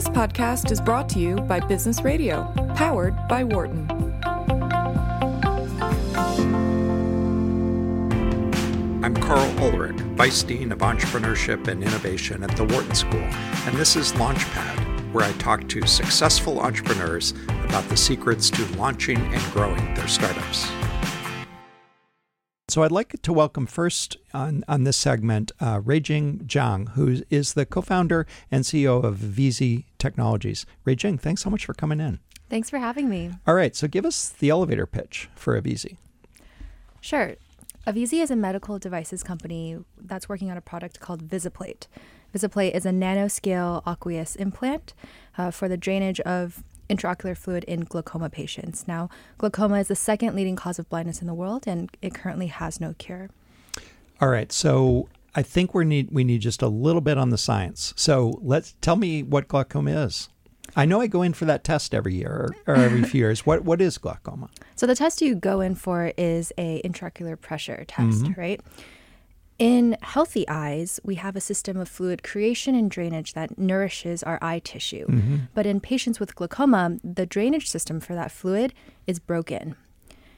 This podcast is brought to you by Business Radio, powered by Wharton. I'm Karl Ulrich, Vice Dean of Entrepreneurship and Innovation at the Wharton School, and this is Launchpad, where I talk to successful entrepreneurs about the secrets to launching and growing their startups. So I'd like to welcome first on, on this segment uh, Ruijing Zhang, who is the co-founder and CEO of Avisi Technologies. Ruijing, thanks so much for coming in. Thanks for having me. All right, so give us the elevator pitch for Avisi. Sure. Avisi is a medical devices company that's working on a product called Visiplate. Visiplate is a nanoscale aqueous implant uh, for the drainage of intraocular fluid in glaucoma patients. Now, glaucoma is the second leading cause of blindness in the world, and it currently has no cure. All right, so I think we need we need just a little bit on the science. So let's tell me what glaucoma is. I know I go in for that test every year or, or every few years. What what is glaucoma? So the test you go in for is a intraocular pressure test, mm-hmm. right? In healthy eyes, we have a system of fluid creation and drainage that nourishes our eye tissue. Mm-hmm. But in patients with glaucoma, the drainage system for that fluid is broken.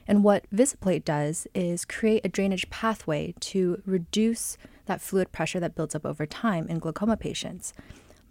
And what Visiplate does is create a drainage pathway to reduce that fluid pressure that builds up over time in glaucoma patients.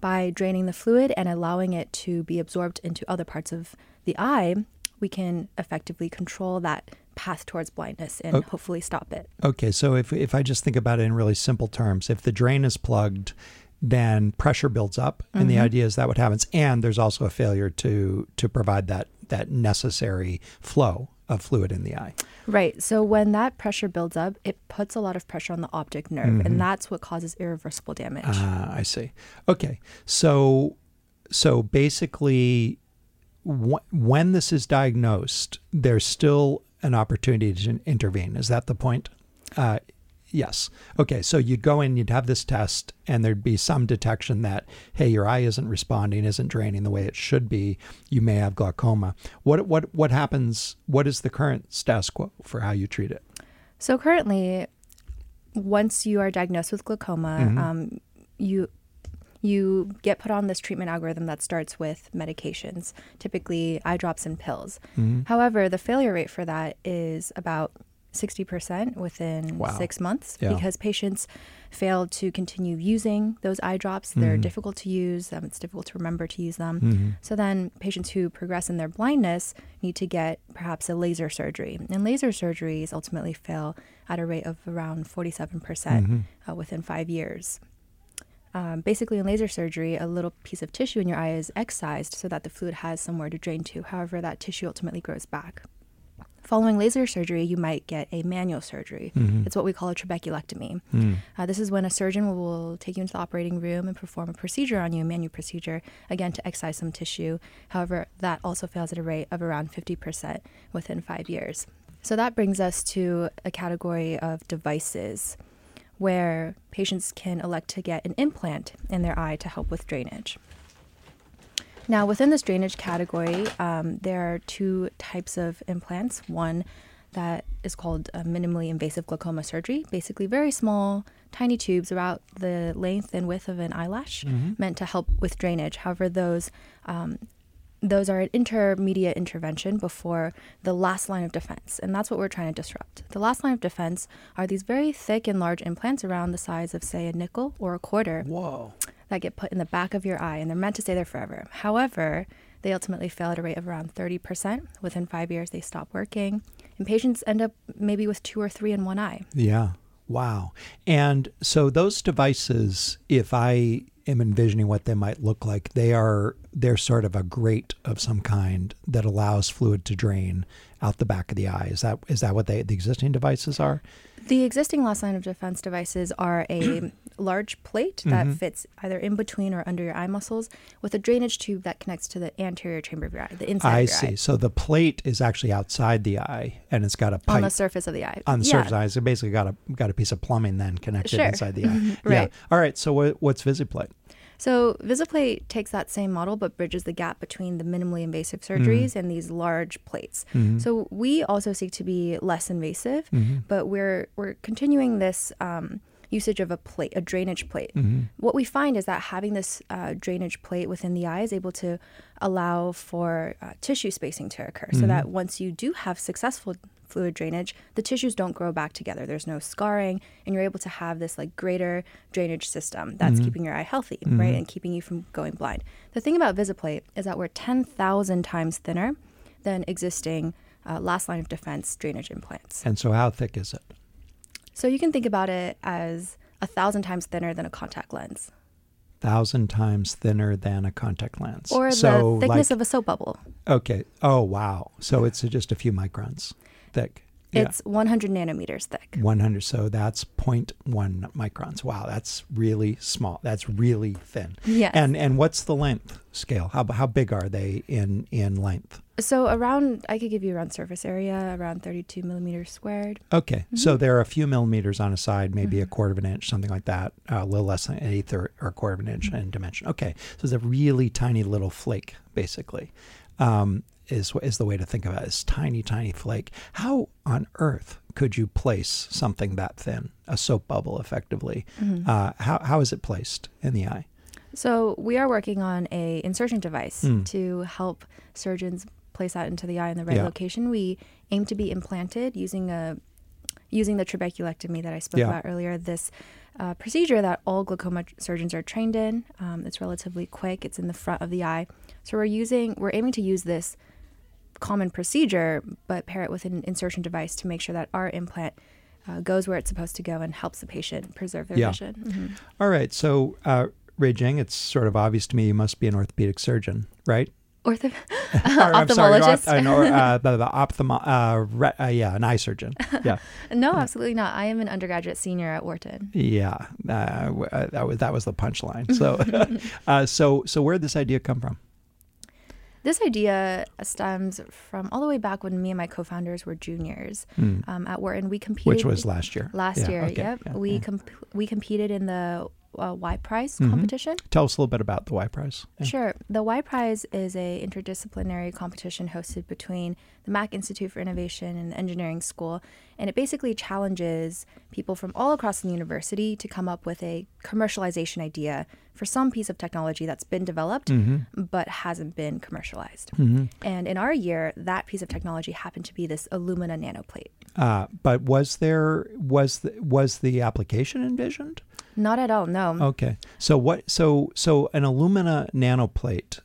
By draining the fluid and allowing it to be absorbed into other parts of the eye, we can effectively control that path towards blindness and okay. hopefully stop it. Okay, so if if I just think about it in really simple terms, if the drain is plugged, then pressure builds up, and mm-hmm. the idea is that what happens, and there's also a failure to to provide that that necessary flow of fluid in the eye. Right. So when that pressure builds up, it puts a lot of pressure on the optic nerve, mm-hmm. and that's what causes irreversible damage. Ah, I see. Okay. So so basically when this is diagnosed, there's still an opportunity to intervene. Is that the point? Uh, yes. Okay. So you'd go in, you'd have this test, and there'd be some detection that, hey, your eye isn't responding, isn't draining the way it should be. You may have glaucoma. What what what happens? What is the current status quo for how you treat it? So currently, once you are diagnosed with glaucoma, mm-hmm. um, you you get put on this treatment algorithm that starts with medications, typically eye drops and pills. Mm-hmm. However, the failure rate for that is about 60% within wow. six months yeah. because patients fail to continue using those eye drops. They're mm-hmm. difficult to use, um, it's difficult to remember to use them. Mm-hmm. So then patients who progress in their blindness need to get perhaps a laser surgery. And laser surgeries ultimately fail at a rate of around 47% mm-hmm. uh, within five years. Um, basically, in laser surgery, a little piece of tissue in your eye is excised so that the fluid has somewhere to drain to. However, that tissue ultimately grows back. Following laser surgery, you might get a manual surgery. Mm-hmm. It's what we call a trabeculectomy. Mm. Uh, this is when a surgeon will, will, take you into the operating room and perform a procedure on you, a manual procedure, again to excise some tissue. However, that also fails at a rate of around 50% within five years. So that brings us to a category of devices where patients can elect to get an implant in their eye to help with drainage. Now, within this drainage category, um, there are two types of implants. One that is called minimally invasive glaucoma surgery, basically very small, tiny tubes about the length and width of an eyelash, mm-hmm. meant to help with drainage. However, those um, those are an intermediate intervention before the last line of defense. And that's what we're trying to disrupt. The last line of defense are these very thick and large implants around the size of, say, a nickel or a quarter. Whoa. That get put in the back of your eye, and they're meant to stay there forever. However, they ultimately fail at a rate of around 30%. Within five years, they stop working. And patients end up maybe with two or three in one eye. Yeah. Wow. And so those devices, if I am envisioning what they might look like. They are they're sort of a grate of some kind that allows fluid to drain out the back of the eye. Is that is that what they the existing devices are? The existing loss line of defense devices are a large plate that mm-hmm. fits either in between or under your eye muscles with a drainage tube that connects to the anterior chamber of your eye, the inside I see. Eye. So the plate is actually outside the eye and it's got a pipe on the surface of the eye. On the yeah. surface of the eye. So basically got a got a piece of plumbing then connected sure. inside the eye. right. Yeah. All right. So what, what's Visiplate? So Visiplate takes that same model but bridges the gap between the minimally invasive surgeries mm-hmm. and these large plates. Mm-hmm. So we also seek to be less invasive, mm-hmm. but we're we're continuing this um, usage of a plate, a drainage plate. Mm-hmm. What we find is that having this uh, drainage plate within the eye is able to allow for uh, tissue spacing to occur, so that once you do have successful fluid drainage, the tissues don't grow back together. There's no scarring, and you're able to have this like greater drainage system that's keeping your eye healthy, right, and keeping you from going blind. The thing about Visiplate is that we're 10,000 times thinner than existing uh, last line of defense drainage implants. And so, how thick is it? So you can think about it as a thousand times thinner than a contact lens, Thousand times thinner than a contact lens. or so, the thickness like, of a soap bubble. Okay. Oh, wow. So it's just a few microns thick. Yeah. It's 100 nanometers thick. 100. So that's 0.1 microns. Wow, that's really small. That's really thin. Yeah. And and what's the length scale? How how big are they in in length? So around, I could give you around surface area, around 32 millimeters squared. Okay, Mm-hmm. so there are a few millimeters on a side, maybe a quarter of an inch, something like that, a little less than an eighth or, or a quarter of an inch in dimension. Okay, so it's a really tiny little flake, basically, um, is is the way to think about it. This tiny, tiny flake. How on earth could you place something that thin, a soap bubble, effectively? Mm-hmm. Uh, how how is it placed in the eye? So we are working on a insertion device Hmm. to help surgeons place that into the eye in the right Yeah. location. We aim to be implanted using a using the trabeculectomy that I spoke Yeah. about earlier. This uh, procedure that all glaucoma surgeons are trained in. Um, it's relatively quick. It's in the front of the eye. So we're using we're aiming to use this common procedure, but pair it with an insertion device to make sure that our implant uh, goes where it's supposed to go and helps the patient preserve their Yeah. vision. Mhm. All right, so uh, Ruijing, it's sort of obvious to me you must be an orthopedic surgeon, right? Ortho- Or, I'm sorry, op- uh, uh, the, the ophthalmo- uh, re- uh, yeah, an eye surgeon. Yeah, No, absolutely not. I am an undergraduate senior at Wharton. yeah, uh, w- uh, that was that was the punchline. So, uh, so so where did this idea come from? This idea stems from all the way back when me and my co-founders were juniors um, at Wharton. We competed. Which was last year. last Yeah, year. okay, Yep, yeah, we yeah. comp- we competed in the uh, Y Prize Mhm. competition. Tell us a little bit about the Y Prize. Yeah. Sure. The Y Prize is a interdisciplinary competition hosted between the Mack Institute for Innovation and the Engineering School, and it basically challenges people from all across the university to come up with a commercialization idea for some piece of technology that's been developed Mm-hmm. but hasn't been commercialized. And in our year, that piece of technology happened to be this alumina nanoplate. Uh, but was there was the, was the application envisioned? Not at all, no. Okay. So what? So so an alumina nanoplate.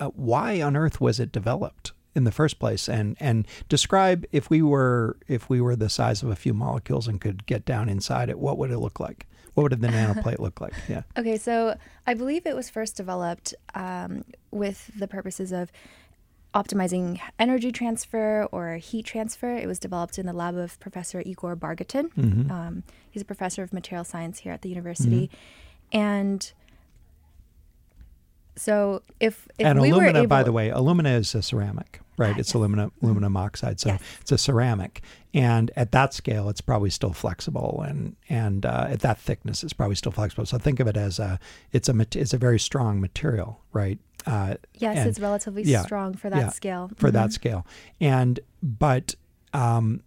Uh, why on earth was it developed in the first place? And and describe if we were if we were the size of a few molecules and could get down inside it, what would it look like? What would the nanoplate look like? Yeah. Okay, so I believe it was first developed um, with the purposes of optimizing energy transfer or heat transfer. It was developed in the lab of Professor Igor Bargatin. Mm-hmm. Um, he's a professor of material science here at the university. And so if, if and we were alumina, able, by the way, alumina is a ceramic, right? It's alumina, aluminum oxide, so Yes. it's a ceramic. And at that scale, it's probably still flexible, and and uh, at that thickness, it's probably still flexible. So think of it as a it's a it's a very strong material, right? Uh, yes, and- it's relatively yeah, strong for that yeah, scale. for Mhm. that scale. And but um,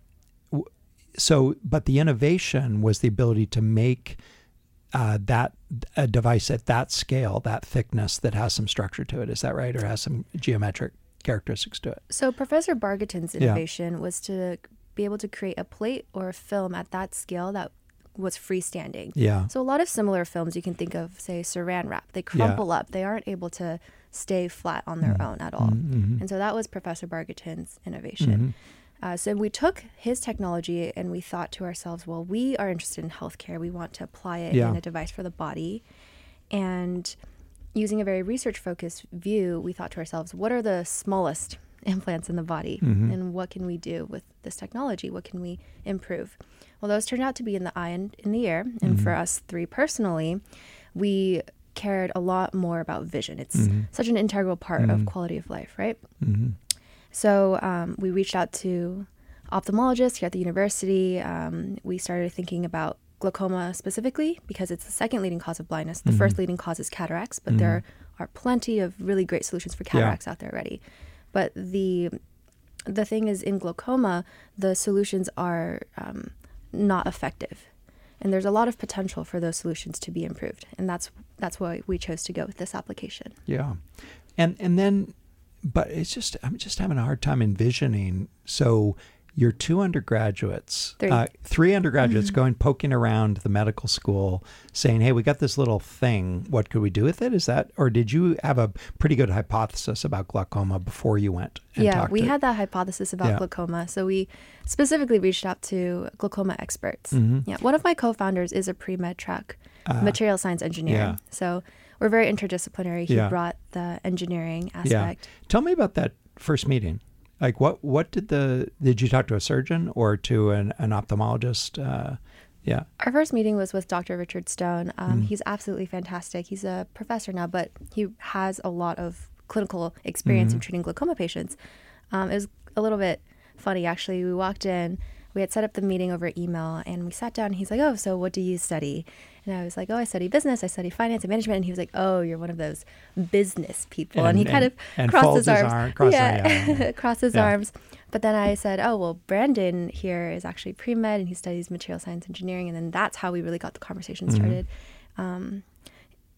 so but the innovation was the ability to make uh, that a device at that scale, that thickness that has some structure to it. Is that right, or has some geometric characteristics to it? So Professor Bargatin's Yeah. innovation was to be able to create a plate or a film at that scale that was freestanding. Yeah. So a lot of similar films you can think of, say Saran wrap. They crumple up. They aren't able to stay flat on their own at all. Mm-hmm. And so that was Professor Bargatin's innovation. Uh, so we took his technology and we thought to ourselves, well, we are interested in healthcare. We want to apply it Yeah. in a device for the body. And using a very research focused view, we thought to ourselves, what are the smallest implants in the body? Mm-hmm. And what can we do with this technology? What can we improve? Well, those turned out to be in the eye and in the ear. And for mm-hmm. us three personally, we cared a lot more about vision. It's mm-hmm. such an integral part of quality of life, right? Mm-hmm. So um, we reached out to ophthalmologists here at the university. Um, we started thinking about glaucoma specifically because it's the second leading cause of blindness. The first leading cause is cataracts, but there are plenty of really great solutions for cataracts out there already. But the the thing is, in glaucoma, the solutions are um, not effective. and there's a lot of potential for those solutions to be improved, and that's that's why we chose to go with this application. Yeah, and and then, but it's just I'm just having a hard time envisioning. So your two undergraduates, Three. Uh, three undergraduates going poking around the medical school saying, Hey, we got this little thing. What could we do with it? Is that, or did you have a pretty good hypothesis about glaucoma before you went? And yeah, we to- had that hypothesis about Yeah. glaucoma, so we specifically reached out to glaucoma experts. Mm-hmm. Yeah, one of my co-founders is a pre-med track material science engineer, Uh, yeah. so we're very interdisciplinary. He Yeah. brought the engineering aspect. Yeah. Tell me about that first meeting. Like what, what did the, did you talk to a surgeon or to an, an ophthalmologist? Uh, yeah. Our first meeting was with Dr. Richard Stone. Um, Mm. He's absolutely fantastic. He's a professor now, but he has a lot of clinical experience Mm-hmm. in treating glaucoma patients. Um, it was a little bit funny, actually. We walked in, we had set up the meeting over email, and we sat down. And he's like, "Oh, so what do you study?" And I was like, "Oh, I study business. I study finance and management." And he was like, "Oh, you're one of those business people." And, And- he kind and- of and crossed folds his his arms. arm- yeah, yeah, yeah. crossed his Yeah. arms. But then I said, "Oh, well, Brandon here is actually pre med, and he studies material science engineering." And then that's how we really got the conversation Mm-hmm. started. Um,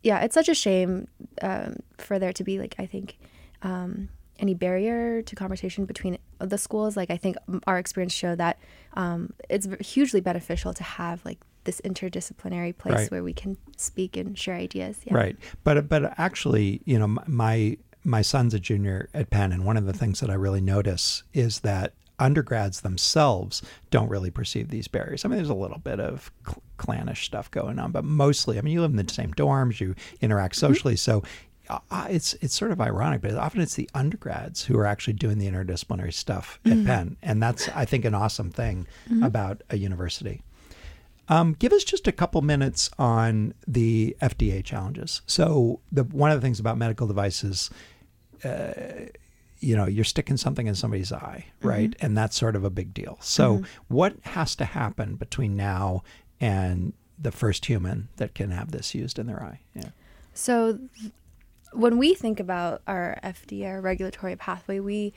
yeah, it's such a shame um, for there to be like I think um, any barrier to conversation between the schools. Like I think our experience showed that um, it's hugely beneficial to have like this interdisciplinary place Right. where we can speak and share ideas. Yeah. Right. But but actually, you know, my my son's a junior at Penn, and one of the mm-hmm. things that I really notice is that undergrads themselves don't really perceive these barriers. I mean, there's a little bit of cl- clannish stuff going on, but mostly, I mean, you live in the same dorms, you interact mm-hmm. socially, so. Uh, it's it's sort of ironic, but often it's the undergrads who are actually doing the interdisciplinary stuff at mm-hmm. Penn, and that's I think an awesome thing about a university. Um, give us just a couple minutes on the FDA challenges. So, the one of the things about medical devices, uh, you know, you're sticking something in somebody's eye, right? And that's sort of a big deal. So, what has to happen between now and the first human that can have this used in their eye? Yeah. So th- when we think about our FDA, our regulatory pathway, we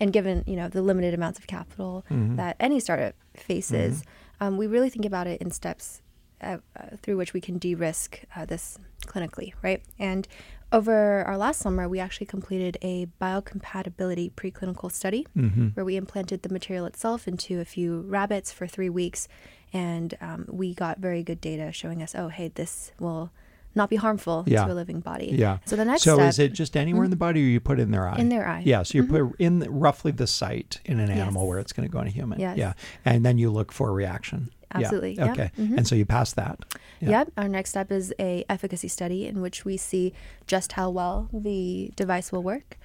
and given you know the limited amounts of capital that any startup faces, um, we really think about it in steps uh, uh, through which we can de-risk uh, this clinically, right? And over our last summer, we actually completed a biocompatibility preclinical study where we implanted the material itself into a few rabbits for three weeks, and um, we got very good data showing us, oh, hey, this will not be harmful Yeah. to a living body. Yeah. So the next So step is it just anywhere in the body, or you put it in their eye? In their eye. Mm-hmm. Yeah. So you put in the, roughly the site in an animal Yes. where it's going to go in a human. Yes. Yeah. And then you look for a reaction. Yeah. Absolutely, yeah. Okay. Mhm. And so you pass that. Yeah. Yep. Our next step is a efficacy study in which we see just how well the device will work.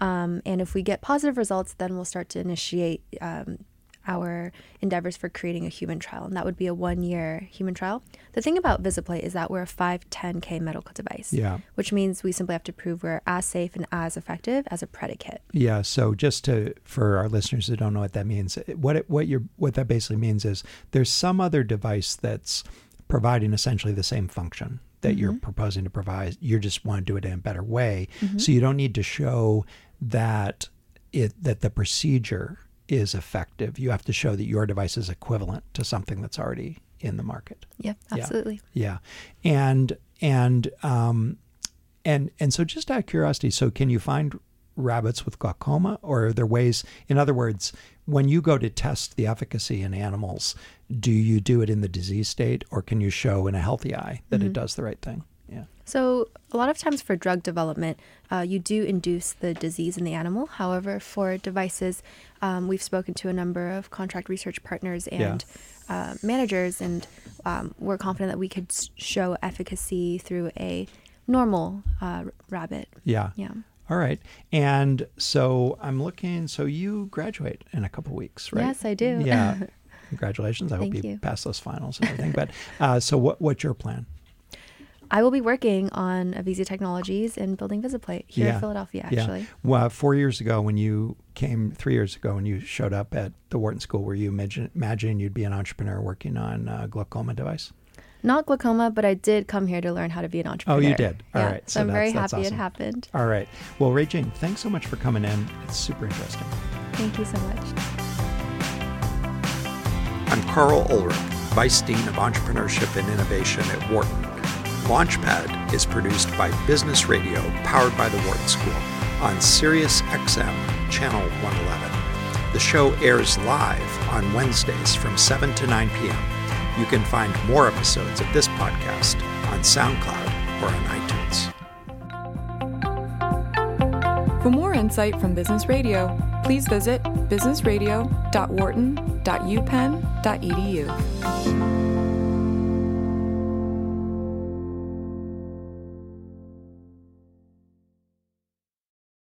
Um, and if we get positive results, then we'll start to initiate um, our endeavors for creating a human trial. And that would be a one year human trial. The thing about Visiplate is that we're a 510K medical device, Yeah. which means we simply have to prove we're as safe and as effective as a predicate. Yeah. So just to for our listeners who don't know what that means, what it, what you what that basically means is there's some other device that's providing essentially the same function that you're mm-hmm. proposing to provide. You just want to do it in a better way, so mm-hmm. you don't need to show that it that the procedure is effective. You have to show that your device is equivalent to something that's already in the market. Yeah, Yeah. absolutely. Yeah, and and um, and and so just out of curiosity, so can you find rabbits with glaucoma, or are there ways? In other words, when you go to test the efficacy in animals, do you do it in the disease state, or can you show in a healthy eye that it does the right thing? Yeah. So, a lot of times for drug development, uh, you do induce the disease in the animal. However, for devices, um, we've spoken to a number of contract research partners and uh, managers, and um, we're confident that we could show efficacy through a normal uh, rabbit. Yeah. Yeah. All right. And so I'm looking. So you graduate in a couple weeks, right? Yes, I do. Yeah. Congratulations. I hope you, you. pass those finals and everything. But uh, so what, what's your plan? I will be working on Avisia Technologies and building Visiplate here in Philadelphia, actually. Yeah. Well, four years ago, when you came, three years ago, when you showed up at the Wharton School, were you imagine, imagining you'd be an entrepreneur working on a glaucoma device? Not glaucoma, but I did come here to learn how to be an entrepreneur. Oh, you did? All yeah. right. So, So I'm very that's- that's happy awesome. it happened. All right. Well, Ray Jane, thanks so much for coming in. It's super interesting. Thank you so much. I'm Karl Ulrich. Vice Dean of Entrepreneurship and Innovation at Wharton. Launchpad is produced by Business Radio, powered by the Wharton School, on Sirius XM, Channel 111. The show airs live on Wednesdays from 7 to 9 p.m. You can find more episodes of this podcast on SoundCloud or on iTunes. For more insight from Business Radio, please visit businessradio.wharton.upenn.edu.